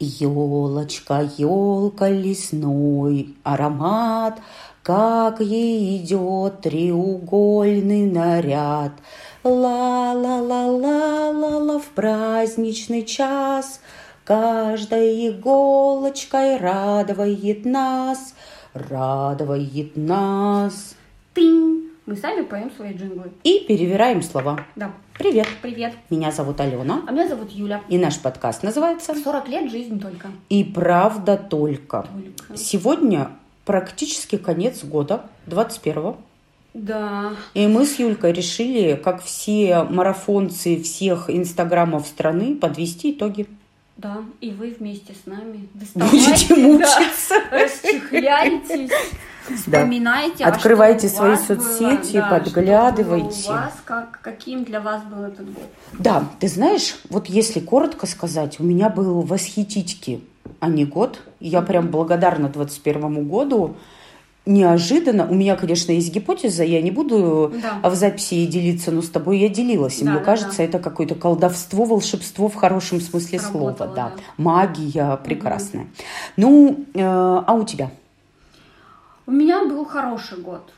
Елочка, елка лесной, аромат, Как ей идет треугольный наряд. Ла-ла-ла-ла-ла-ла в праздничный час Каждой иголочкой радует нас, радует нас. Тынь! Мы сами поем свои джинглы. И перевираем слова. Да. Привет, Привет. меня зовут Алена, А меня зовут Юля. и наш подкаст называется 40 лет жизнь только. «И правда только». Только. Сегодня практически конец года, 21-го. Да. И мы с Юлькой решили, как все марафонцы всех инстаграмов страны, подвести итоги. Да. И вы вместе с нами. Будете мучиться. да, Расчехляйтесь. Да. Вспоминайте, Открывайте а что у свои вас соцсети, было, да, подглядывайте. что у вас, как, каким для вас был этот год? Да, ты знаешь, вот если коротко сказать, у меня был восхитительный, а не год. Я прям благодарна 21 году. Неожиданно, у меня, конечно, есть гипотеза, я не буду Да. в записи делиться, но с тобой я делилась. И Да, мне да, кажется, да. это какое-то колдовство, волшебство в хорошем смысле слова. Сработало, Да. да. Магия прекрасная. Ну, э, а у тебя? У меня был хороший год.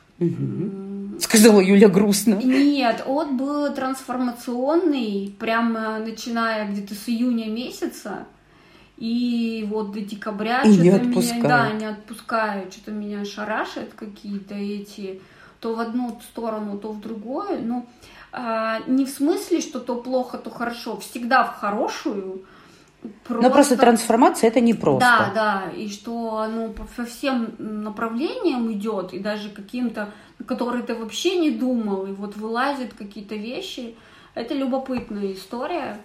Сказала Юля грустно. Нет, он был трансформационный, прямо начиная где-то с июня месяца. И вот до декабря И не что-то отпускает. меня, да, не отпускают, что-то меня шарашит какие-то эти, то в одну сторону, то в другую. Ну, а, не в смысле, что то плохо, то хорошо, всегда в хорошую. Но просто трансформация это не просто. Да, да, и что оно по всем направлениям идет, и даже каким-то, которые ты вообще не думал, и вот вылазят какие-то вещи. Это любопытная история.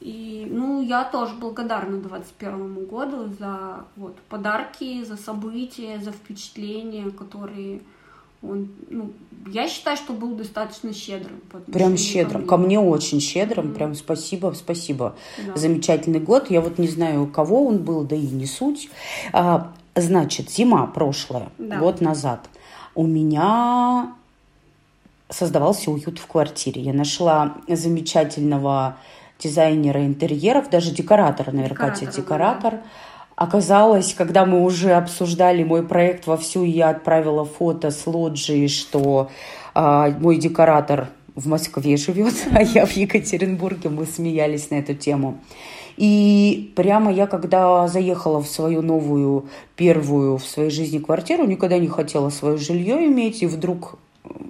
И, ну, я тоже благодарна 21 году за вот, подарки, за события, за впечатления, которые он, ну, я считаю, что был достаточно щедрым. Прям щедрым. Ко мне очень щедрым. Мгм. Прям спасибо, спасибо. Да. Замечательный год. Я вот не знаю, у кого он был, да и не суть. А, значит, зима прошлая, Да. год назад. У меня создавался уют в квартире. Я нашла замечательного дизайнера интерьеров, даже декоратора, наверное, Катя, Декоратора, декоратор. Оказалось, когда мы уже обсуждали мой проект вовсю, я отправила фото с лоджии, что а, мой декоратор в Москве живет, а я в Екатеринбурге. Мы смеялись на эту тему. И прямо я, когда заехала в свою новую, первую в своей жизни квартиру, никогда не хотела свое жилье иметь, и вдруг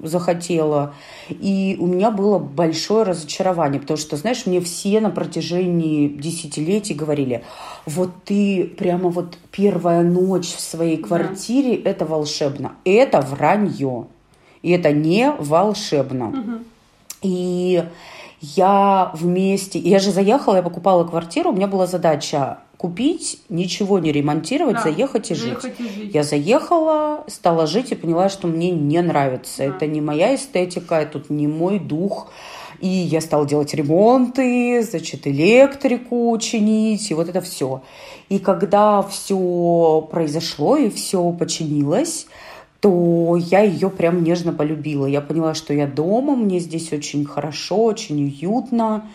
захотела. И у меня было большое разочарование, потому что, знаешь, мне все на протяжении десятилетий говорили, вот ты прямо вот первая ночь в своей Да. квартире, это волшебно. Это вранье. И это не волшебно. Мгм. И я вместе... Я же заехала, я покупала квартиру, у меня была задача купить, ничего не ремонтировать, Да, заехать и жить. и жить. Я заехала, стала жить и поняла, что мне не нравится. Да. Это не моя эстетика, это тут не мой дух. И я стала делать ремонты, значит, электрику чинить, и вот это все. И когда все произошло и все починилось, то я ее прям нежно полюбила. Я поняла, что я дома, мне здесь очень хорошо, очень уютно.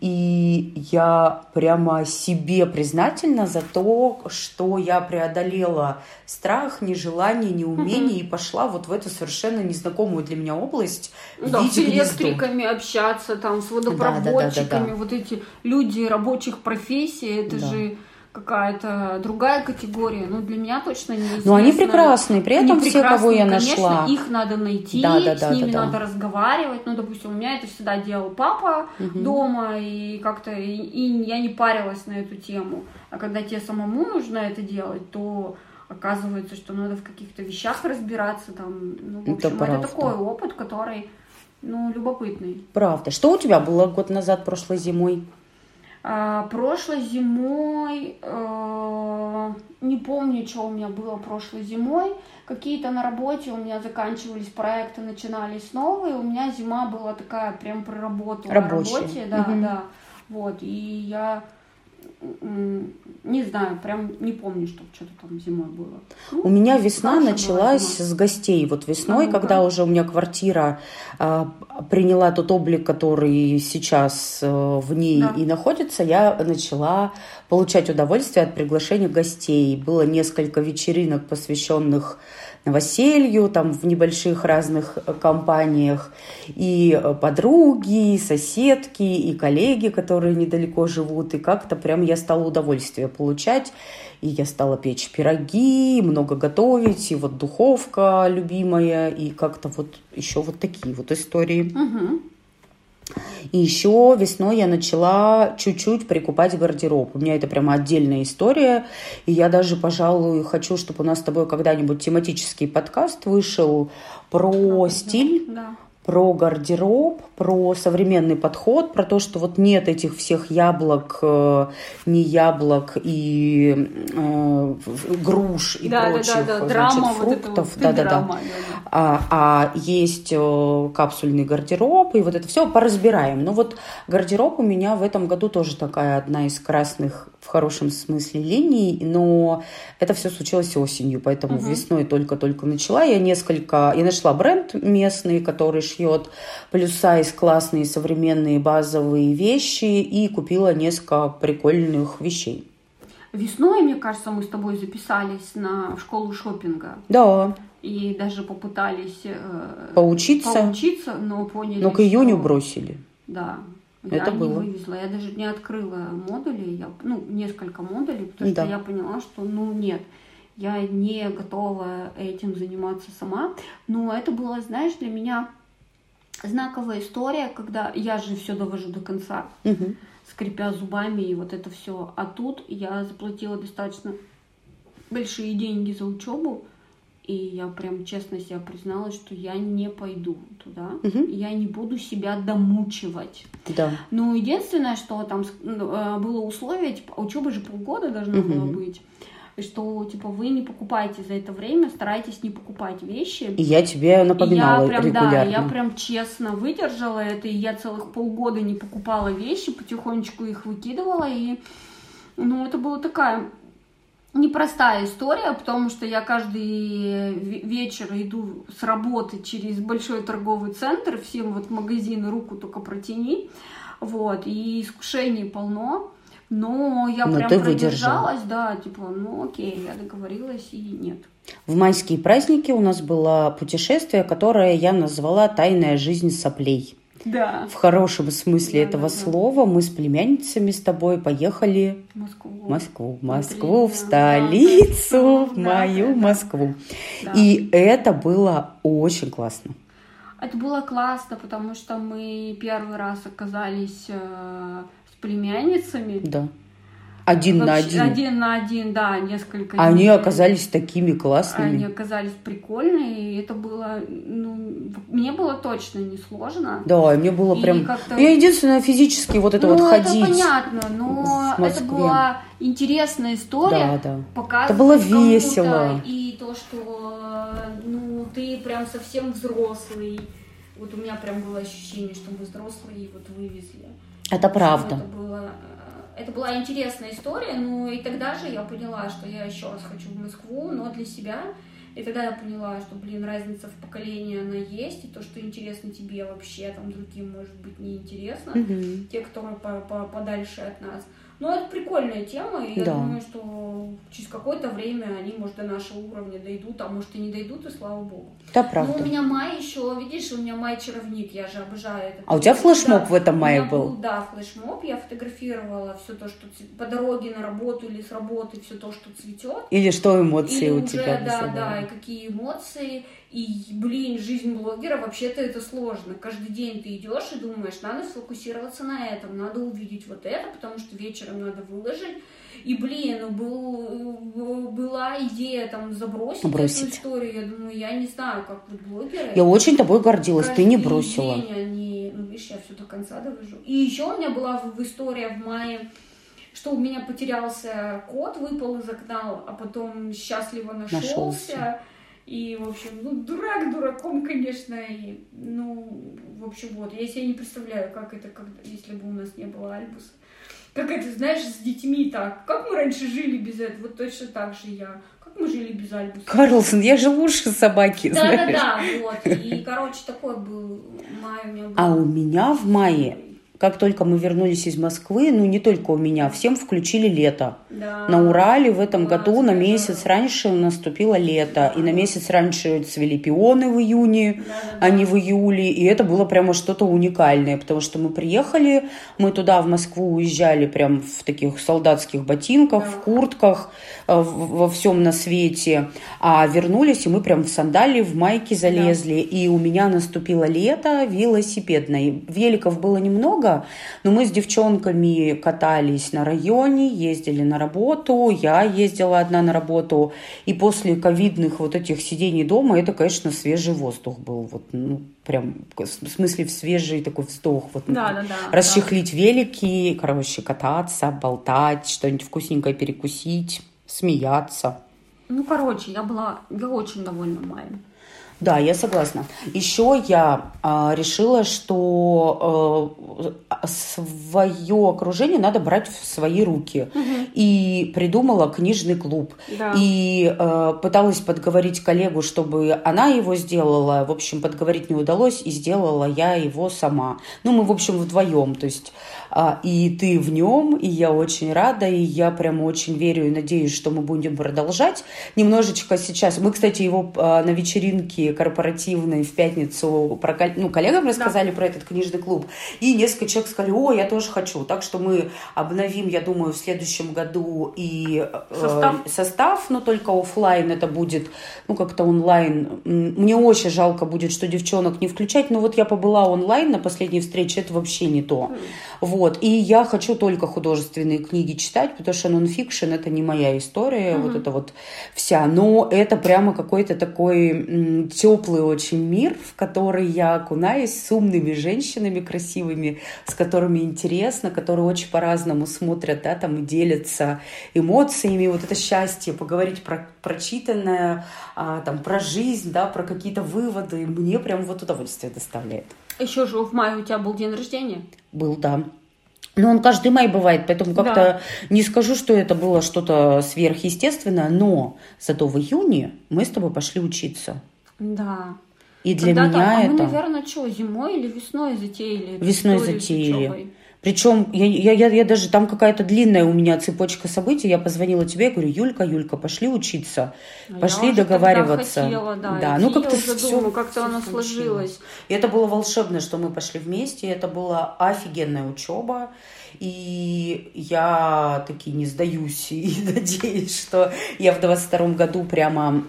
И я прямо себе признательна за то, что я преодолела страх, нежелание, неумение и пошла вот в эту совершенно незнакомую для меня область. в Да, с виде гнездо. электриками общаться, там, с Да, да, да, водопроводчиками, да, да. вот эти люди рабочих профессий, это Да. же какая-то другая категория. Ну, для меня точно не Но они прекрасные, при этом все, кого я прекрасные, нашла. Конечно, их надо найти, Да, да, да, с ними да, да. надо разговаривать. Ну, допустим, у меня это всегда делал папа Мгм. дома, и как-то и, и я не парилась на эту тему. А когда тебе самому нужно это делать, то оказывается, что надо в каких-то вещах разбираться. Там, ну, в Это общем, это, правда. такой опыт, который, ну, любопытный. Правда. Что у тебя было год назад, прошлой зимой? А, прошлой зимой, э, не помню, что у меня было прошлой зимой. Какие-то на работе у меня заканчивались проекты, начинались новые. У меня зима была такая прям проработала на Рабочая. работе, да, Мгм. да. Вот, и я знаю, прям не помню, что что-то там зимой было. Ну, у меня весна началась с гостей. Вот весной, а, когда уже у меня квартира а, приняла тот облик, который сейчас а, в ней да. и находится, я начала получать удовольствие от приглашения гостей. Было несколько вечеринок, посвященных новоселью, там в небольших разных э, компаниях, и э, подруги, и соседки, и коллеги, которые недалеко живут, и как-то прям я стала удовольствие получать, и я стала печь пироги, много готовить, и вот духовка любимая, и как-то вот еще вот такие вот истории. Угу. И еще весной я начала чуть-чуть прикупать гардероб. У меня это прямо отдельная история. И я даже, пожалуй, хочу, чтобы у нас с тобой когда-нибудь тематический подкаст вышел про стиль. Да про гардероб, про современный подход, про то, что вот нет этих всех яблок, э, не яблок и э, груш и да, прочих да, да, да. значит, драма, фруктов. Вот да, да, да. А, а есть э, капсульный гардероб, и вот это все поразбираем. Но вот гардероб у меня в этом году тоже такая одна из красных в хорошем смысле линий, но это все случилось осенью, поэтому угу. весной только-только начала. Я несколько, я нашла бренд местный, который шьет плюс-сайз классные современные базовые вещи и купила несколько прикольных вещей. Весной, мне кажется, мы с тобой записались на школу шопинга. Да. И даже попытались э, поучиться, поучиться но поняли, Но к июню что... бросили. Да, это я было. не вывезла. Я даже не открыла модули, я, ну, несколько модулей, потому да. что я поняла, что, ну, нет, я не готова этим заниматься сама. Но это было, знаешь, для меня знаковая история, когда я же все довожу до конца, угу. скрипя зубами и вот это все. А тут я заплатила достаточно большие деньги за учебу, и я прям честно себе призналась, что я не пойду туда. Угу. Я не буду себя домучивать. Да. Ну, единственное, что там ну, э, было условие, типа, учеба же полгода должна угу. была быть что типа вы не покупаете за это время, старайтесь не покупать вещи. И я тебе напоминала я прям, регулярно. Да, я прям честно выдержала это, и я целых полгода не покупала вещи, потихонечку их выкидывала, и ну это была такая непростая история, потому что я каждый вечер иду с работы через большой торговый центр, всем вот магазины руку только протяни, вот, и искушений полно, но я но прям ты продержалась, да, типа, ну окей, я договорилась и нет. В майские праздники у нас было путешествие, которое я назвала «Тайная жизнь соплей». Да. В хорошем смысле да, этого да, слова мы с племянницами с тобой поехали в Москву, Москву, Москву, в столицу, в мою Москву. И это было очень классно. Это было классно, потому что мы первый раз оказались э, с племянницами. Да. Один Вообще, на один. Один на один, да, несколько. Они дней. оказались такими классными. Они оказались прикольные, и это было, ну, мне было точно не сложно. Да, и мне было и прям... Я единственное физически вот это ну, вот ходить. это понятно, но это была интересная история. Да, да. Это было весело. И то, что, ну, ты прям совсем взрослый. Вот у меня прям было ощущение, что мы взрослые, и вот вывезли. Это правда. Это было это была интересная история, ну и тогда же я поняла, что я еще раз хочу в Москву, но для себя. И тогда я поняла, что, блин, разница в поколении она есть, и то, что интересно тебе вообще, там другим может быть неинтересно, mm-hmm. те, которые по -по подальше от нас. Ну, это прикольная тема, и да. я думаю, что через какое-то время они, может, до нашего уровня дойдут, а может и не дойдут, и слава богу. Да, правда. Ну, у меня май еще, видишь, у меня май чаровник, я же обожаю это. А у тебя флешмоб да, в этом мае был? был? Да, флешмоб, я фотографировала все то, что по дороге на работу или с работы, все то, что цветет. Или что эмоции или у уже, тебя Да, да, и какие эмоции. И, блин, жизнь блогера, вообще-то это сложно. Каждый день ты идешь и думаешь, надо сфокусироваться на этом, надо увидеть вот это, потому что вечером надо выложить. И, блин, был, была идея там забросить Бросить. эту историю. Я думаю, я не знаю, как вот блогеры. Я очень тобой гордилась, ты не бросила. День они, ну, видишь, я все до конца довожу. И еще у меня была в, в история в мае что у меня потерялся кот, выпал из окна, а потом счастливо нашелся. нашелся. И, в общем, ну, дурак дураком, конечно. И, ну, в общем, вот. Я себе не представляю, как это, как, если бы у нас не было Альбуса. как это, знаешь, с детьми так. Как мы раньше жили без этого? Вот точно так же я. Как мы жили без Альбуса? Карлсон, я же лучше собаки, Да, знаешь. да, да, вот. И, короче, такой был май у меня был. А у меня в мае, как только мы вернулись из Москвы, ну не только у меня, всем включили лето. Да. На Урале в этом Класс, году на да. месяц раньше наступило лето. И на месяц раньше цвели пионы в июне, Да-да-да. а не в июле. И это было прямо что-то уникальное, потому что мы приехали, мы туда, в Москву, уезжали прям в таких солдатских ботинках, Да. в куртках, во всем на свете. А вернулись, и мы прям в сандалии, в майке залезли. И у меня наступило лето велосипедное. Великов было немного, но мы с девчонками катались на районе, ездили на работу, я ездила одна на работу. И после ковидных вот этих сидений дома, это, конечно, свежий воздух был. Вот, ну, прям, в смысле, в свежий такой вздох. Вот, Да, да, да. расчехлить велики, короче, кататься, болтать, что-нибудь вкусненькое перекусить, смеяться. Ну, короче, я была, я очень довольна маем. Да, я согласна. Еще я а, решила, что свое окружение надо брать в свои руки. И придумала книжный клуб. Да. И э, пыталась подговорить коллегу, чтобы она его сделала. В общем, подговорить не удалось, и сделала я его сама. Ну, мы, в общем, вдвоем. То есть и ты в нем, и я очень рада, и я прямо очень верю и надеюсь, что мы будем продолжать. Немножечко сейчас... Мы, кстати, его а, на вечеринке корпоративной в пятницу про, ну, коллегам рассказали про этот книжный клуб, и несколько человек сказали, о, я тоже хочу. Так что мы обновим, я думаю, в следующем году и э, Состав. состав, но только оффлайн это будет, ну, как-то онлайн. Мне очень жалко будет, что девчонок не включать, но вот я побыла онлайн на последней встрече, это вообще не то. Вот, и я хочу только художественные книги читать, потому что нонфикшн это не моя история, вот это вот вся, но это прямо какой-то такой теплый очень мир, в который я окунаюсь с умными женщинами красивыми, с которыми интересно, которые очень по-разному смотрят, да, там и делятся эмоциями, вот это счастье, поговорить про прочитанное, а, там, про жизнь, да, про какие-то выводы, мне прям вот удовольствие доставляет. Еще же в мае у тебя был день рождения. Был, да. Но он каждый май бывает, поэтому как-то Да. не скажу, что это было что-то сверхъестественное, но зато в июне мы с тобой пошли учиться. Да. И для Когда меня там, а это... мы, наверное, что, зимой или весной затеяли? Весной с затеяли. учебой? Причем я, я, я, я даже там какая-то длинная у меня цепочка событий. Я позвонила тебе, я говорю, Юлька, Юлька, пошли учиться, А пошли договариваться. хотела, да, ну идти, как-то все, как-то оно сложилось. И это было волшебно, что мы пошли вместе. Это была офигенная учеба. И я таки не сдаюсь и надеюсь, что я в 22 году прямо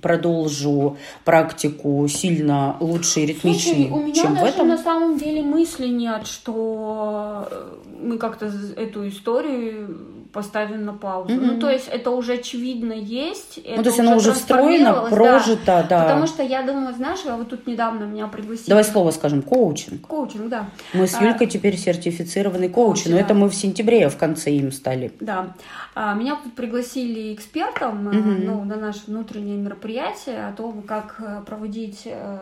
продолжу практику сильно лучше и ритмичнее, Слушай, у меня чем в даже этом. на самом деле мысли нет, что э, мы как-то эту историю поставим на паузу. Мгм. Ну, то есть это уже очевидно есть. Ну, то есть оно уже встроено, трансформировалось, да. прожито, да. Потому что я думаю, знаешь, я вот тут недавно меня пригласили. Давай слово скажем, коучинг. Коучинг, да. Мы с А, Юлькой теперь сертифицированный коучи, но да. это мы в сентябре в конце им стали. Да. А, Меня тут пригласили экспертом Мгм. ну, на наше внутреннее мероприятие о том, как э, проводить э,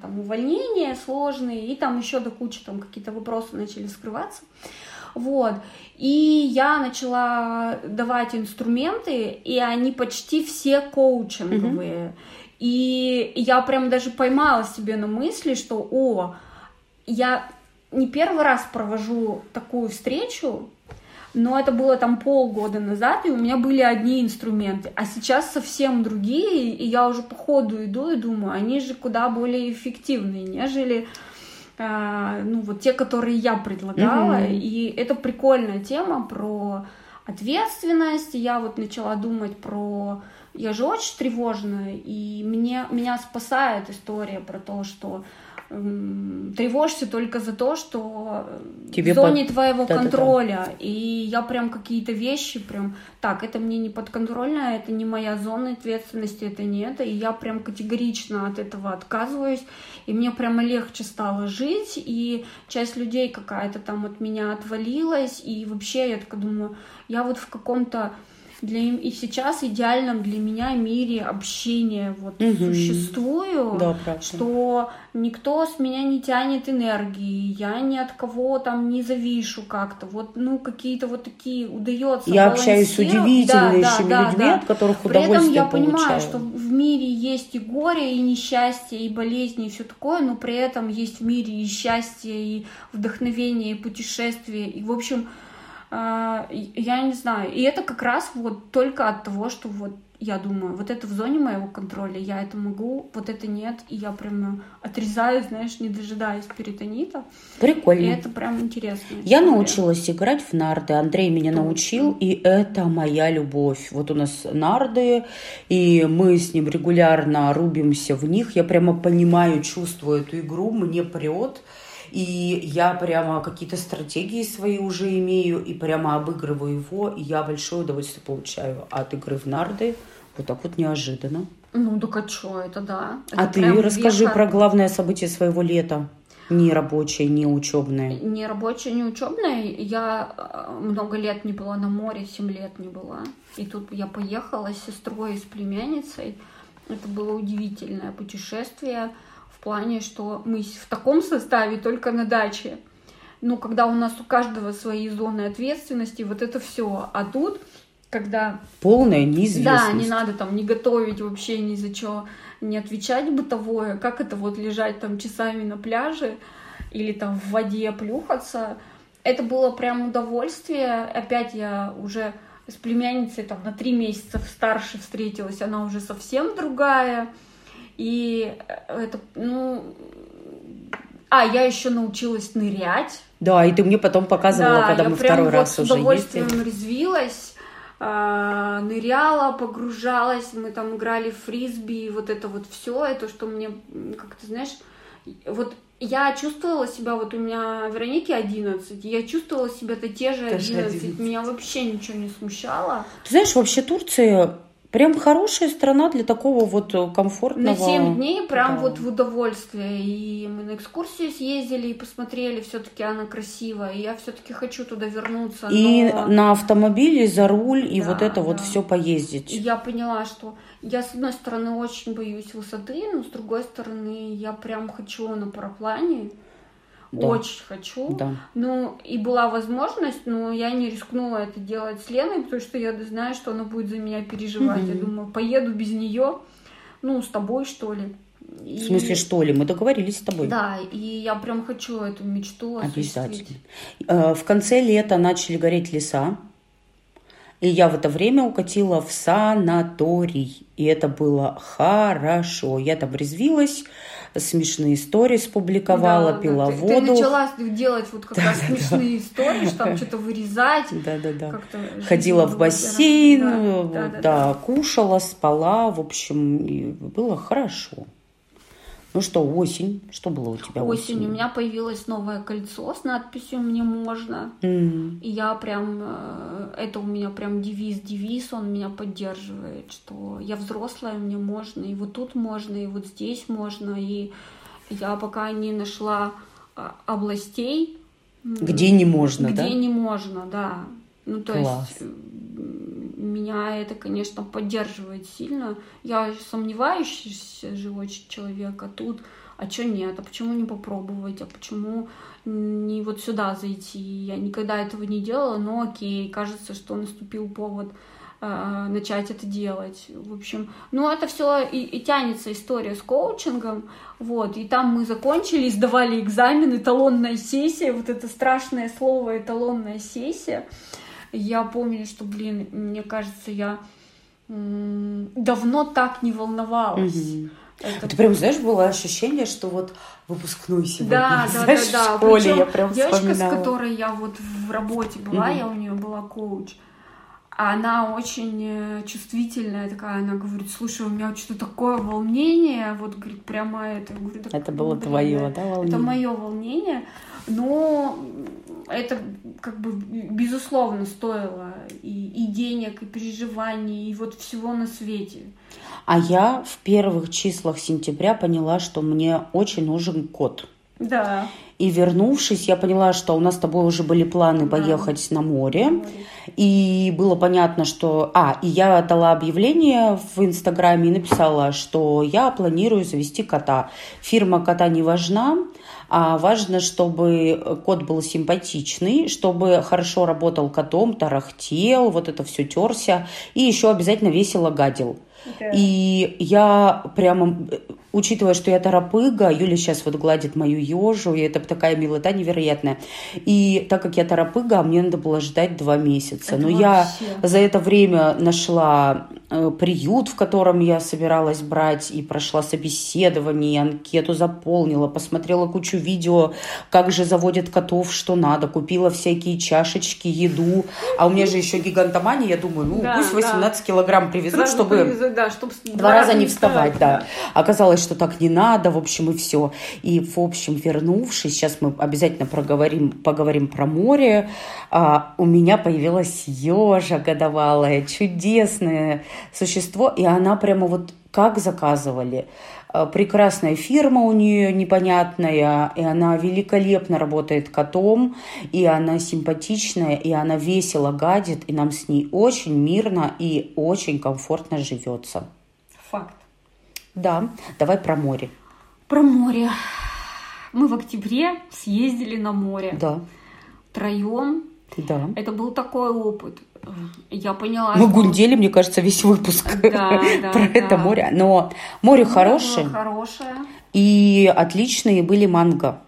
там, увольнения сложные, и там еще до кучи там какие-то вопросы начали скрываться. Вот. И я начала давать инструменты, и они почти все коучинговые. И я прям даже поймала себе на мысли, что, о, я не первый раз провожу такую встречу, но это было там полгода назад, и у меня были одни инструменты, а сейчас совсем другие, и я уже по ходу иду и думаю, они же куда более эффективные, нежели ну вот те, которые я предлагала, Мгм. и это прикольная тема про ответственность. Я вот начала думать про я же очень тревожная, и мне, меня спасает история про то, что м, тревожишься только за то, что Тебе в зоне под- твоего Да-да-да. контроля. И я прям какие-то вещи прям, так, это мне не подконтрольно, это не моя зона ответственности, это не это. И я прям категорично от этого отказываюсь. И мне прямо легче стало жить. И часть людей какая-то там от меня отвалилась. И вообще я такая думаю, я вот в каком-то для, и сейчас идеальном для меня мире общения вот Мгм. существую, Да, правда. что никто с меня не тянет энергии, я ни от кого там не завишу как-то, вот, ну, какие-то вот такие удается Я общаюсь с удивительнейшими Да, да, людьми, да. от которых При этом удовольствие я понимаю, получаю. что в мире есть и горе, и несчастье, и болезни, и все такое, но при этом есть в мире и счастье, и вдохновение, и путешествие, и, в общем, я не знаю. И это как раз вот только от того, что вот я думаю, вот это в зоне моего контроля, я это могу, вот это нет, и я прям отрезаю, знаешь, не дожидаясь перитонита. И Прикольно. это прям интересно. Я научилась играть в нарды, Андрей меня научил, и это моя любовь. Вот у нас нарды, и мы с ним регулярно рубимся в них. Я прямо понимаю, чувствую эту игру, мне прет. И я прямо какие-то стратегии свои уже имею, и прямо обыгрываю его, и я большое удовольствие получаю от игры в нарды. Вот так вот неожиданно. Ну, так а чё, это да. а Это ты прям расскажи веха. про главное событие своего лета. Не рабочее, не учебное. Не рабочая, не учебная. Я э, много лет не была на море, 7 лет не была. И тут я поехала с сестрой и с племянницей. Это было удивительное путешествие плане, что мы в таком составе только на даче. Ну, когда у нас у каждого свои зоны ответственности, вот это все. А тут, когда Полная неизвестность. да, не надо там не готовить вообще ни за что, не отвечать бытовое. Как это вот лежать там часами на пляже или там в воде плюхаться. Это было прям удовольствие. Опять я уже с племянницей там на три месяца старше встретилась, она уже совсем другая. И это, ну... А, я еще научилась нырять. Да, и ты мне потом показывала, Да, когда я мы второй вот раз с уже удовольствием ездили. резвилась, а, ныряла, погружалась, мы там играли в фрисби, и вот это вот все, это что мне, м, как ты знаешь, вот я чувствовала себя, вот у меня Веронике 11, и я чувствовала себя-то те же Тоже 11, 11. меня вообще ничего не смущало. Ты знаешь, вообще Турция прям хорошая страна для такого вот э, комфортного... На 7 дней прям да. вот в удовольствие. И мы на экскурсию съездили и посмотрели, все-таки она красивая. И я все-таки хочу туда вернуться. И но... на автомобиле за руль, и Да, вот это вот да. все поездить. И я поняла, что я, с одной стороны, очень боюсь высоты, но с другой стороны, я прям хочу на параплане. Да. Очень хочу. Да. Ну, и была возможность, но я не рискнула это делать с Леной, потому что я знаю, что она будет за меня переживать. Мгм. Я думаю, поеду без нее, ну, с тобой, что ли. В смысле, что ли? Мы договорились с тобой. Да, и я прям хочу эту мечту. Обязательно. Э, В конце лета начали гореть леса. И я в это время укатила в санаторий. И это было хорошо. Я там резвилась, смешные истории спубликовала, Да, да, пила ты, воду. Ты начала делать вот как раз смешные истории, что там что-то вырезать. Да-да-да. как-то жизнь Ходила в бассейн, да, да, да, да, кушала, спала, в общем, было хорошо. Ну что, осень, что было у тебя Осенью у осенью? меня появилось новое кольцо с надписью «Мне можно». М, И я прям, э, это у меня прям девиз, девиз, он меня поддерживает, что я взрослая, мне можно, и вот тут можно, и вот здесь можно, и я пока не нашла а, областей, Где не можно, где да? не можно, да. Ну, то Класс. есть меня это, конечно, поддерживает сильно. Я сомневающийся же очень человек, а тут, а что нет, а почему не попробовать, а почему не вот сюда зайти? Я никогда этого не делала, но окей, кажется, что наступил повод э, начать это делать. В общем, ну это все и, и тянется история с коучингом, вот, и там мы закончили, сдавали экзамен, эталонная сессия, вот это страшное слово эталонная сессия. Я помню, что, блин, мне кажется, я давно так не волновалась. Мгм. Это Ты прям, знаешь, было ощущение, что вот выпускной сегодня, Да, да, знаешь, да, да. в школе Причем я прям девочка, вспоминала. с которой я вот в работе была, Мгм. я у нее была коуч. Она очень э, чувствительная такая, она говорит, слушай, у меня что-то такое волнение, вот, говорит, прямо это. Говорю, «Да, Это было блин, твое, да, да, Это волнение? мое волнение, но это как бы безусловно стоило и, и денег, и переживаний, и вот всего на свете. А я в первых числах сентября поняла, что мне очень нужен кот. Да. И вернувшись, я поняла, что у нас с тобой уже были планы Да. поехать на море. И было понятно, что... А, и я дала объявление в Инстаграме и написала, что я планирую завести кота. Фирма кота не важна, а важно, чтобы кот был симпатичный, чтобы хорошо работал котом, тарахтел, вот это все терся, и еще обязательно весело гадил. Да. И я прямо, учитывая, что я торопыга, Юля сейчас вот гладит мою ежу, и это такая милота невероятная. И так как я торопыга, мне надо было ждать два месяца. Это Но я вообще. за это время нашла э, приют, в котором я собиралась брать, и прошла собеседование, анкету заполнила, посмотрела кучу видео, как же заводят котов, что надо, купила всякие чашечки, еду. А у меня же еще гигантомания, я думаю, ну Да, пусть да. 18 килограмм привезут, Сразу чтобы... повезу, да, чтобы Два раза не вставать, да. Оказалось, что так не надо, в общем, и все. И, в общем, вернувшись, сейчас мы обязательно проговорим, поговорим про море, а, у меня появилась ежа годовалая, чудесное существо, и она прямо вот как заказывали. А, Прекрасная фирма у нее непонятная, и она великолепно работает котом, и она симпатичная, и она весело гадит, и нам с ней очень мирно и очень комфортно живется. Факт. Да, давай про море. Про море. Мы в октябре съездили на море. Да, Втроем. да. Это был такой опыт. Я поняла, Мы что- гундели, мне кажется, весь выпуск Да, да, про это да. море. Но море Море хорошее, хорошее. и отличные были манго.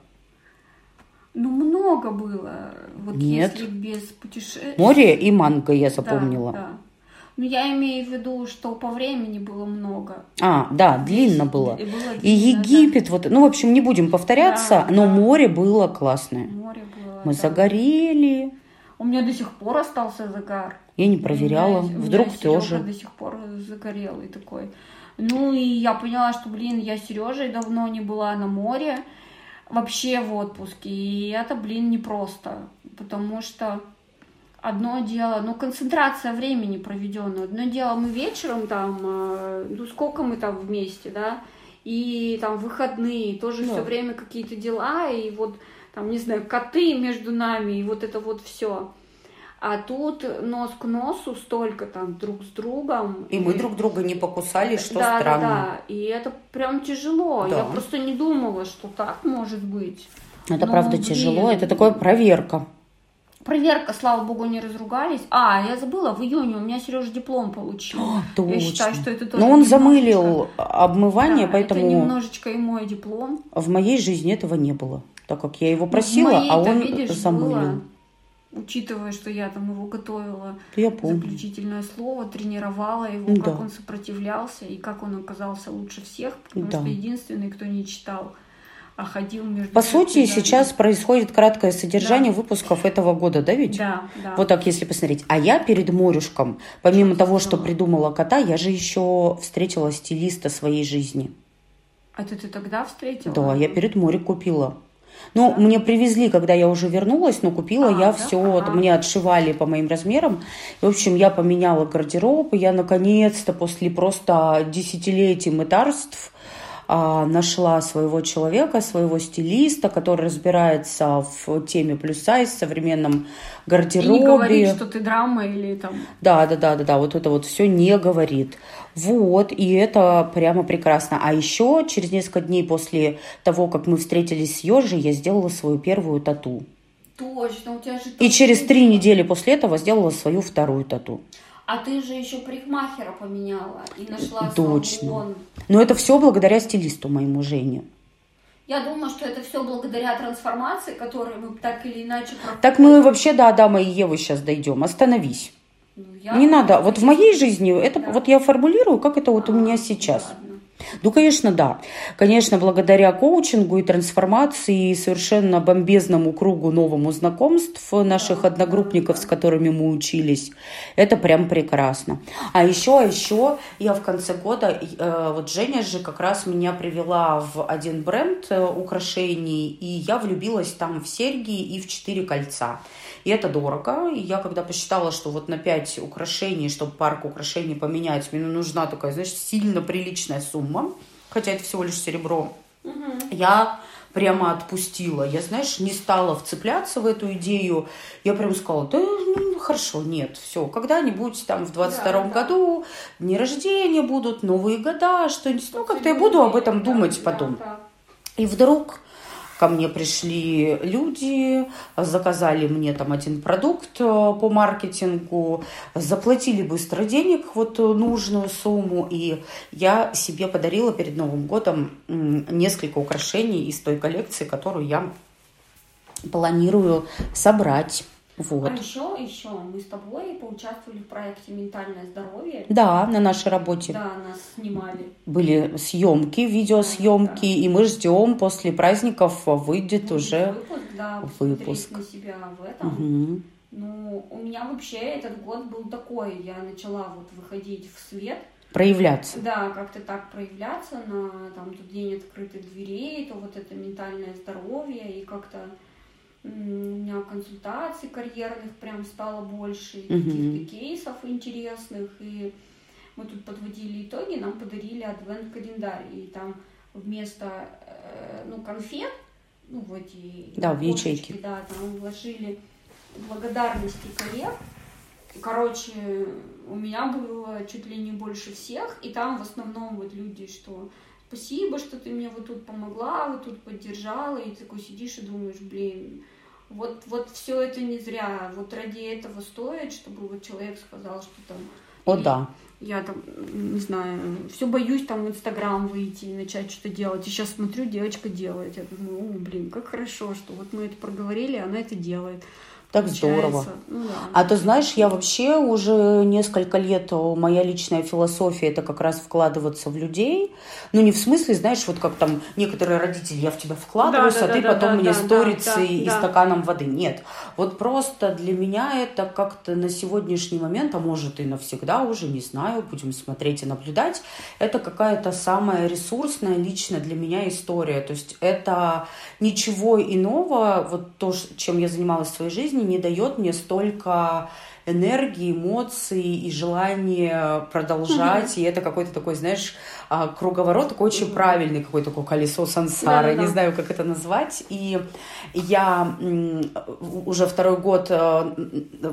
Ну, много было. Вот Нет. если без путешествий. Море и манго я запомнила. Да, да. Ну, я имею в виду, что по времени было много. А, да, длинно было. И было И длинно, Египет, вот, ну, в общем, не будем повторяться, Да, но да. море было да. классное. Море было. Мы да. загорели. У меня до сих пор остался загар. Я не У проверяла, меня- у меня вдруг Серёга тоже. до сих пор загорелый такой. Ну и я поняла, что, блин, я с Сережей давно не была на море, вообще в отпуске. И это, блин, непросто. Потому что одно дело, ну, концентрация времени проведенного. Одно дело, мы вечером там, э, ну, сколько мы там вместе, да, и там выходные, тоже Да. все время какие-то дела, и вот там, не знаю, коты между нами, и вот это вот все. А тут нос к носу столько там друг с другом. И мы друг друга не покусали, что да, странно. Да, да, и это прям тяжело. Да. Я просто не думала, что так может быть. Это Ну, правда блин. тяжело, это такое проверка. Проверка, слава богу, не разругались. А, я забыла, в июне у меня Сережа диплом получил. О, Я считаю, точно. что это тоже Но он немножечко- замылил обмывание, Да, поэтому Это немножечко и мой диплом. в моей жизни этого не было. Так как я его просила, В а он видишь, замылил. было, учитывая, что я там его готовила, Я помню. заключительное слово, тренировала его, Да. как он сопротивлялся и как он оказался лучше всех, потому Да. что единственный, кто не читал, а ходил между По сути, сейчас происходит краткое содержание выпусков этого года, да ведь? Да, да. Вот так, если посмотреть. А я перед морюшком, помимо Что того, что придумала кота, я же еще встретила стилиста своей жизни. А ты, ты тогда встретила? Да, я перед море купила. Ну, мне привезли, когда я уже вернулась, но купила А, я да? все, Ага. мне отшивали по моим размерам. И, в общем, я поменяла гардероб, и я наконец-то после просто десятилетий мытарств нашла своего человека, своего стилиста, который разбирается в теме плюс-сайз, в современном И гардеробе. не говорит, что ты драма или там... Да, да, да, да, да, вот это вот все не говорит. Вот, и это прямо прекрасно. А еще через несколько дней после того, как мы встретились с Ежей, я сделала свою первую тату. Точно, у тебя же... И через три недели после этого сделала свою вторую тату. А ты же еще парикмахера поменяла и нашла Точно. салон. Но это все благодаря стилисту моему Жене. Я думаю, что это все благодаря трансформации, которую мы так или иначе проходим. Так мы вообще до Адама и Евы сейчас дойдем. Остановись. Ну, я- Не надо. Вот в моей жизни, это Да. вот я формулирую, как это вот у А, меня сейчас. ладно. Ну, конечно, да. Конечно, благодаря коучингу и трансформации и совершенно бомбезному кругу новому знакомств наших одногруппников, с которыми мы учились, это прям прекрасно. А еще, а еще я в конце года, э, вот Женя же как раз меня привела в один бренд э, украшений, и я влюбилась там в серьги и в четыре кольца. И это дорого. И я когда посчитала, что вот на 5 украшений, чтобы парк украшений поменять, мне нужна такая, знаешь, сильно приличная сумма, хотя это всего лишь серебро, Мгм. я прямо отпустила. Я, знаешь, не стала вцепляться в эту идею. Я прям сказала, да, ну, хорошо, нет, все, когда-нибудь там в 22 да, году да. дни рождения будут, новые года, что-нибудь. Ну, как-то я буду об этом да, думать да, потом. Да. И вдруг ко мне пришли люди, заказали мне там один продукт э, по маркетингу, заплатили быстро денег, вот нужную сумму, и я себе подарила перед Новым годом несколько украшений из той коллекции, которую я планирую собрать. Вот. А еще, еще мы с тобой поучаствовали в проекте «Ментальное здоровье». Да, на нашей работе. Да, нас снимали. Были съемки, видеосъемки, да, и мы ждем после праздников выйдет Будет уже выпуск. Да, выпуск. на себя в этом. Угу. Ну, у меня вообще этот год был такой. Я начала вот выходить в свет. Проявляться. Да, как-то так проявляться на там тут день открытых дверей, то вот это ментальное здоровье и как-то у меня консультаций карьерных прям стало больше, uh-huh. каких-то кейсов интересных, и мы тут подводили итоги, нам подарили адвент-календарь, и там вместо э, ну, конфет, ну, в эти да, в ячейки. Да, там вложили благодарности коллег. Короче, у меня было чуть ли не больше всех, и там в основном вот люди, что спасибо, что ты мне вот тут помогла, вот тут поддержала, и ты такой сидишь и думаешь, блин, вот, вот все это не зря, вот ради этого стоит, чтобы вот человек сказал, что там... О, да. Я там, не знаю, все боюсь там в Инстаграм выйти и начать что-то делать. И сейчас смотрю, девочка делает. Я думаю, о, блин, как хорошо, что вот мы это проговорили, она это делает. Так здорово. Ну, да. А ты знаешь, я вообще уже несколько лет, моя личная философия это как раз вкладываться в людей. Ну, не в смысле, знаешь, вот как там некоторые родители, я в тебя вкладываюсь, да, да, а да, ты да, потом да, мне да, сторицы да, и да. стаканом воды. Нет. Вот просто для меня это как-то на сегодняшний момент, а может и навсегда уже, не знаю, будем смотреть и наблюдать, это какая-то самая ресурсная лично для меня история. То есть это ничего иного, вот то, чем я занималась в своей жизни, жизни не дает мне столько энергии, эмоций и желания продолжать. Угу. И это какой-то такой, знаешь, а, круговорот такой очень правильный, какое такое колесо сансары, да, да, не знаю, как это назвать. И я уже второй год э,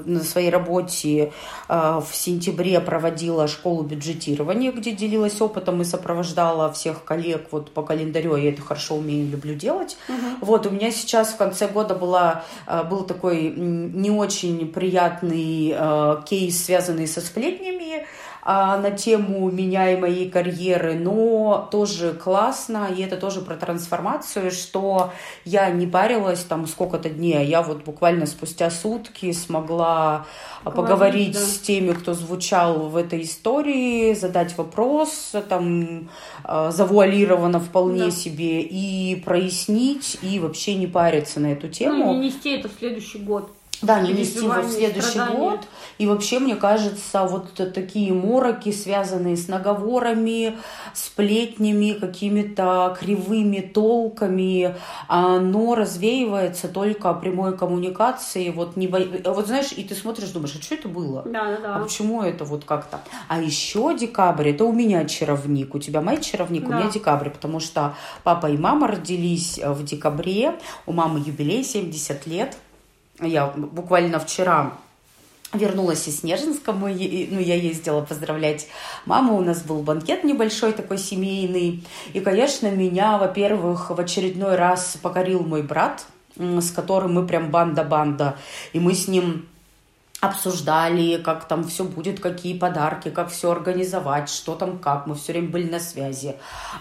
на своей работе э, в сентябре проводила школу бюджетирования, где делилась опытом и сопровождала всех коллег вот по календарю. Я это хорошо умею, люблю делать. Угу. Вот у меня сейчас в конце года была, э, был такой не очень приятный кейс, связанный со сплетнями на тему меня и моей карьеры, но тоже классно, и это тоже про трансформацию, что я не парилась там сколько-то дней, а я вот буквально спустя сутки смогла Говорить, поговорить да. с теми, кто звучал в этой истории, задать вопрос, там, а, завуалированно вполне да. себе, и прояснить, и вообще не париться на эту тему. Ну, и не нести это в следующий год. Да, не нести его в следующий страдания. год. И вообще, мне кажется, вот такие мороки, связанные с наговорами, сплетнями, какими-то кривыми толками, оно развеивается только прямой коммуникации. Вот, не бо... вот знаешь, и ты смотришь, думаешь, а что это было? Да, да, да. А почему это вот как-то? А еще декабрь, это у меня чаровник. У тебя май чаровник, да. у меня декабрь, потому что папа и мама родились в декабре. У мамы юбилей 70 лет. Я буквально вчера вернулась из Снежинска, мы, ну, я ездила поздравлять маму, у нас был банкет небольшой такой семейный, и, конечно, меня, во-первых, в очередной раз покорил мой брат, с которым мы прям банда-банда, и мы с ним обсуждали, как там все будет, какие подарки, как все организовать, что там как. Мы все время были на связи.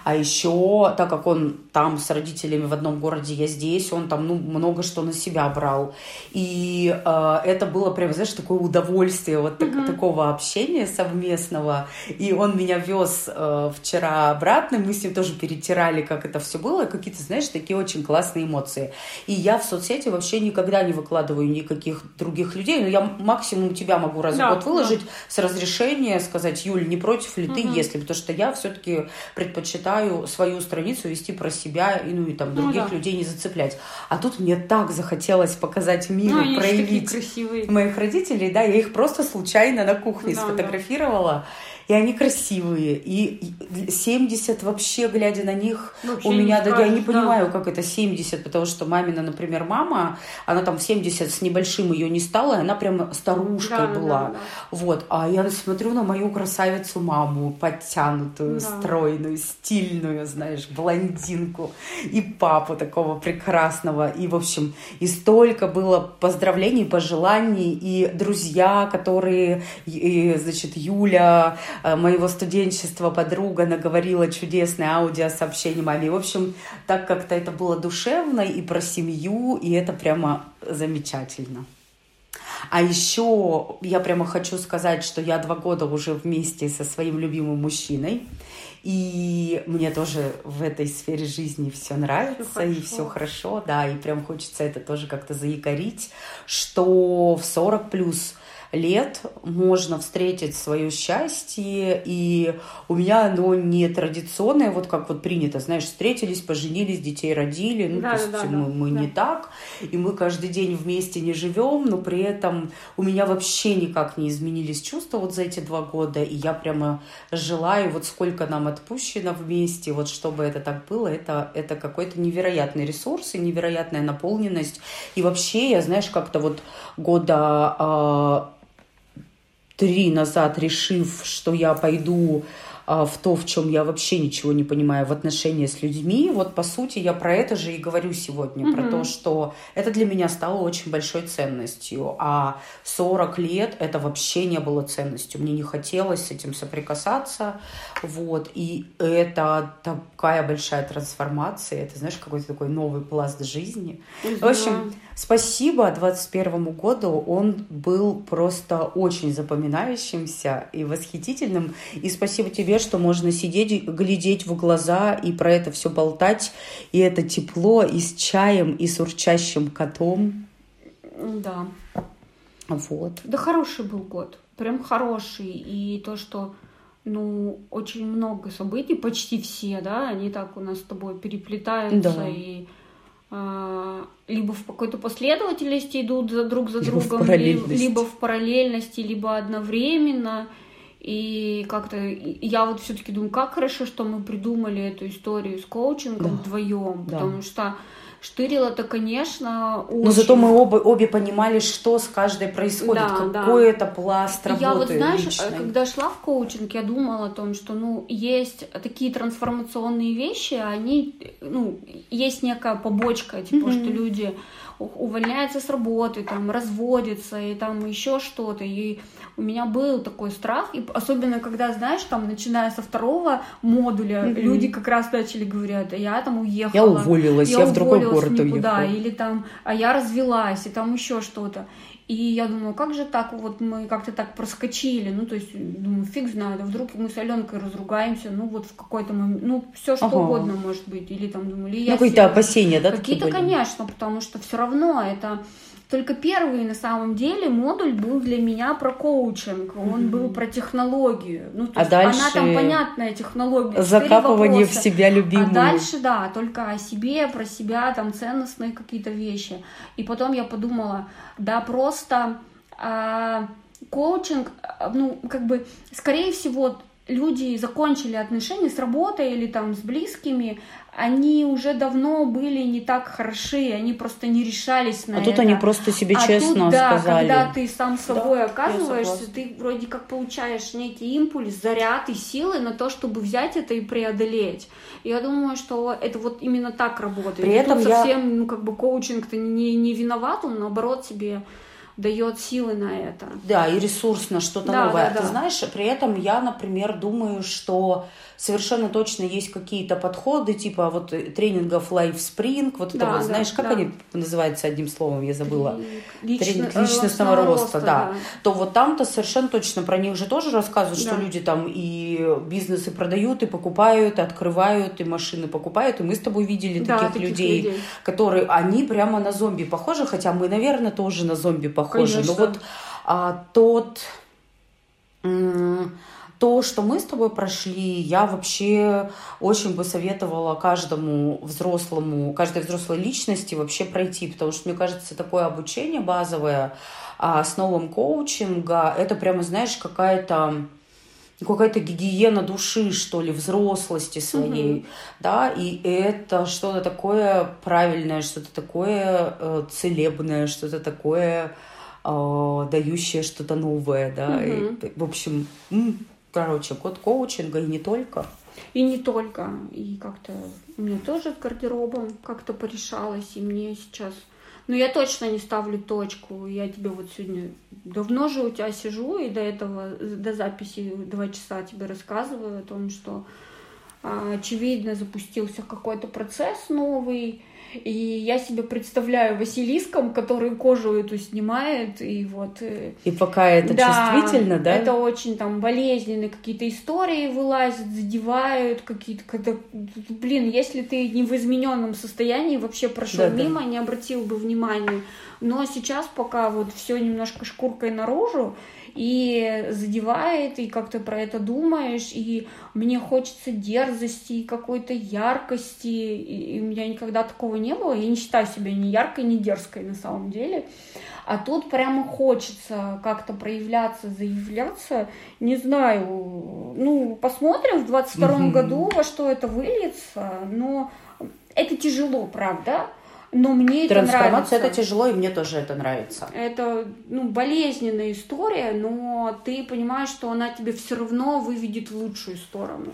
А еще, так как он там с родителями в одном городе, я здесь, он там ну, много что на себя брал. И э, это было прям, знаешь, такое удовольствие вот так, mm-hmm. такого общения совместного. И он меня вез э, вчера обратно, мы с ним тоже перетирали, как это все было, какие-то, знаешь, такие очень классные эмоции. И я в соцсети вообще никогда не выкладываю никаких других людей, но я максимум тебя могу раз да, в год выложить да. с разрешения, сказать, Юль, не против ли ты, угу. если, потому что я все-таки предпочитаю свою страницу вести про себя и, ну, и там ну других ну, да. людей не зацеплять. А тут мне так захотелось показать миру, ну, проявить моих родителей, да, я их просто случайно на кухне да, сфотографировала. Да и они красивые, и 70 вообще, глядя на них, вообще у меня, да, я не да. понимаю, как это 70, потому что мамина, например, мама, она там в 70 с небольшим ее не стала, и она прям старушкой да, была, да, да. вот, а я смотрю на мою красавицу маму, подтянутую, да. стройную, стильную, знаешь, блондинку, и папу такого прекрасного, и, в общем, и столько было поздравлений, пожеланий, и друзья, которые, и, значит, Юля, моего студенчества подруга наговорила чудесное аудиосообщение маме. В общем, так как-то это было душевно и про семью, и это прямо замечательно. А еще я прямо хочу сказать, что я два года уже вместе со своим любимым мужчиной. И мне тоже в этой сфере жизни все нравится, все и все хорошо, да, и прям хочется это тоже как-то заякорить, что в 40 плюс лет можно встретить свое счастье, и у меня оно не традиционное, вот как вот принято, знаешь, встретились, поженились, детей родили, ну, да, то есть да, мы, мы да. не так, и мы каждый день вместе не живем, но при этом у меня вообще никак не изменились чувства вот за эти два года, и я прямо желаю, вот сколько нам отпущено вместе, вот чтобы это так было, это, это какой-то невероятный ресурс и невероятная наполненность, и вообще я, знаешь, как-то вот года а, три назад, решив, что я пойду в то, в чем я вообще ничего не понимаю в отношении с людьми. Вот по сути я про это же и говорю сегодня, mm-hmm. про то, что это для меня стало очень большой ценностью, а 40 лет это вообще не было ценностью. Мне не хотелось с этим соприкасаться, вот, и это такая большая трансформация, это, знаешь, какой-то такой новый пласт жизни. Mm-hmm. В общем, спасибо 21 году, он был просто очень запоминающимся и восхитительным, и спасибо тебе себе, что можно сидеть, глядеть в глаза и про это все болтать, и это тепло, и с чаем, и с урчащим котом. Да. Вот. Да хороший был год, прям хороший, и то, что ну, очень много событий, почти все, да, они так у нас с тобой переплетаются да. и а, либо в какой-то последовательности идут за друг за либо другом, в либо в параллельности, либо одновременно. И как-то я вот все-таки думаю, как хорошо, что мы придумали эту историю с коучингом да. вдвоем, да. потому что штырило-то, конечно, очень... Но зато мы оба, обе понимали, что с каждой происходит, да, какой да. это пласт работы Я вот, знаешь, личной. когда шла в коучинг, я думала о том, что, ну, есть такие трансформационные вещи, они, ну, есть некая побочка, типа, mm-hmm. что люди увольняются с работы, там, разводятся, и там еще что-то, и у меня был такой страх, и особенно когда, знаешь, там, начиная со второго модуля, mm-hmm. люди как раз начали говорить, а я там уехала. Я уволилась, я, я в другой город никуда, уехала. Или там, а я развелась, и там еще что-то. И я думаю, как же так, вот мы как-то так проскочили, ну, то есть, думаю, фиг знает, а вдруг мы с Аленкой разругаемся, ну, вот в какой-то момент, ну, все что ага. угодно может быть, или там, думаю, или я... Ну, какие-то опасения, да? Какие-то, конечно, потому что все равно это только первый, на самом деле, модуль был для меня про коучинг. Он mm-hmm. был про технологию. Ну, то а есть дальше она там понятная технология. Закапывание в себя любимую. А дальше, да, только о себе, про себя, там ценностные какие-то вещи. И потом я подумала, да, просто а, коучинг, а, ну, как бы, скорее всего, люди закончили отношения с работой или там с близкими, они уже давно были не так хороши, они просто не решались на а это. А тут они просто себе а честно тут, да, сказали. когда ты сам собой да, оказываешься, ты вроде как получаешь некий импульс, заряд и силы на то, чтобы взять это и преодолеть. Я думаю, что это вот именно так работает. При этом тут я... совсем, ну, как бы коучинг-то не, не виноват, он наоборот себе дает силы на это. Да, и ресурс на что-то да, новое. Да, да. Ты знаешь, при этом я, например, думаю, что совершенно точно есть какие-то подходы, типа вот тренингов Life Spring, вот это да, вот, да, знаешь, как да. они называются одним словом, я забыла. Лично, Тренинг личностного роста, роста да. да. То вот там-то совершенно точно про них же тоже рассказывают, да. что люди там и бизнесы продают, и покупают, и открывают, и машины покупают, и мы с тобой видели да, таких, таких людей, людей, которые, они прямо на зомби похожи, хотя мы, наверное, тоже на зомби похожи. Конечно. Но вот а, тот то, что мы с тобой прошли, я вообще очень бы советовала каждому взрослому, каждой взрослой личности вообще пройти, потому что, мне кажется, такое обучение базовое а, основам коучинга, это прямо, знаешь, какая-то какая-то гигиена души, что ли, взрослости своей, угу. да, и это что-то такое правильное, что-то такое э, целебное, что-то такое э, дающее что-то новое, да, угу. и, в общем, короче, год коучинга и не только. И не только, и как-то меня тоже с гардеробом как-то порешалось, и мне сейчас но я точно не ставлю точку. Я тебе вот сегодня давно же у тебя сижу, и до этого, до записи два часа тебе рассказываю о том, что а, очевидно запустился какой-то процесс новый, и я себе представляю Василиском, который кожу эту снимает, и вот... Э, и пока это да, чувствительно, да? это очень там болезненные какие-то истории вылазят, задевают какие-то... Когда, блин, если ты не в измененном состоянии, вообще прошел да, мимо, да. не обратил бы внимания. Но сейчас пока вот все немножко шкуркой наружу, и задевает, и как ты про это думаешь, и мне хочется дерзости и какой-то яркости, и, и у меня никогда такого не было, я не считаю себя ни яркой, ни дерзкой на самом деле, а тут прямо хочется как-то проявляться, заявляться, не знаю, ну, посмотрим в 22 mm-hmm. году, во что это выльется, но это тяжело, правда, но мне это нравится. Трансформация это тяжело, и мне тоже это нравится. Это ну, болезненная история, но ты понимаешь, что она тебе все равно выведет в лучшую сторону.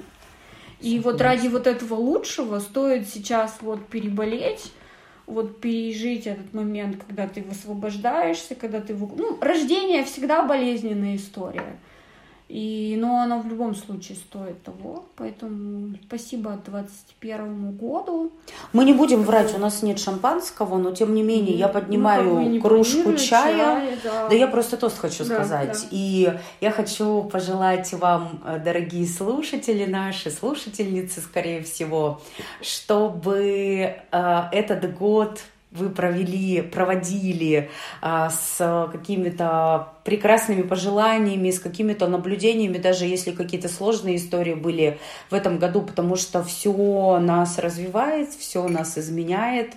И вот ради вот этого лучшего стоит сейчас вот переболеть, вот пережить этот момент, когда ты высвобождаешься, когда ты... Ну, рождение всегда болезненная история. И, но оно в любом случае стоит того. Поэтому спасибо 21 году. Мы не будем врать, у нас нет шампанского, но тем не менее я поднимаю ну, кружку чая. чая да. да я просто тост хочу да, сказать. Да. И я хочу пожелать вам, э, дорогие слушатели наши, слушательницы, скорее всего, чтобы э, этот год вы провели, проводили а, с какими-то прекрасными пожеланиями, с какими-то наблюдениями, даже если какие-то сложные истории были в этом году, потому что все нас развивает, все нас изменяет,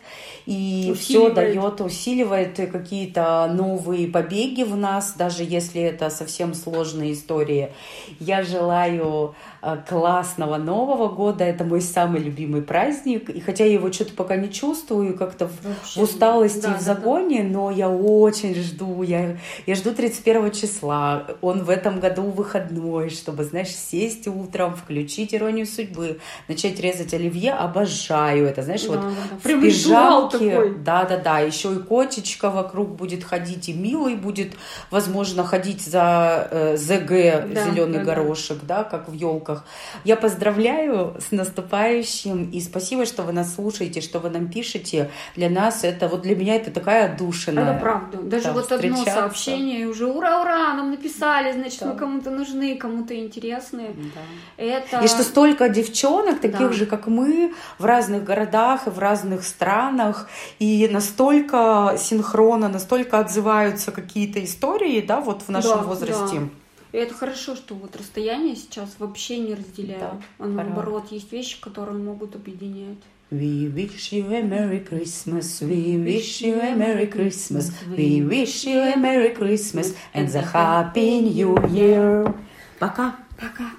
и все дает, усиливает какие-то новые побеги в нас, даже если это совсем сложные истории. Я желаю классного Нового года, это мой самый любимый праздник, и хотя я его что-то пока не чувствую, как-то в, в усталости да, и в загоне, да, да. но я очень жду, я, я жду 30 31 числа. Он в этом году выходной, чтобы, знаешь, сесть утром, включить «Иронию судьбы», начать резать оливье. Обожаю это, знаешь, да, вот да, в пижамке. Да-да-да, еще и котечка вокруг будет ходить, и милый будет, возможно, ходить за э, ЗГ, да, зеленый да, горошек, да. да, как в елках. Я поздравляю с наступающим, и спасибо, что вы нас слушаете, что вы нам пишете. Для нас это, вот для меня это такая отдушина. Это правда. Даже вот одно сообщение уже ура, ура, нам написали, значит, да. мы кому-то нужны, кому-то интересны. Да. Это... И что столько девчонок, таких да. же, как мы, в разных городах и в разных странах, и настолько синхронно, настолько отзываются какие-то истории, да, вот в нашем да, возрасте. Да. И это хорошо, что вот расстояние сейчас вообще не разделяют. Да, а наоборот, есть вещи, которые могут объединять. We wish you a Merry Christmas, we wish you a Merry Christmas, we wish you a Merry Christmas and a Happy New Year. Пока. Пока.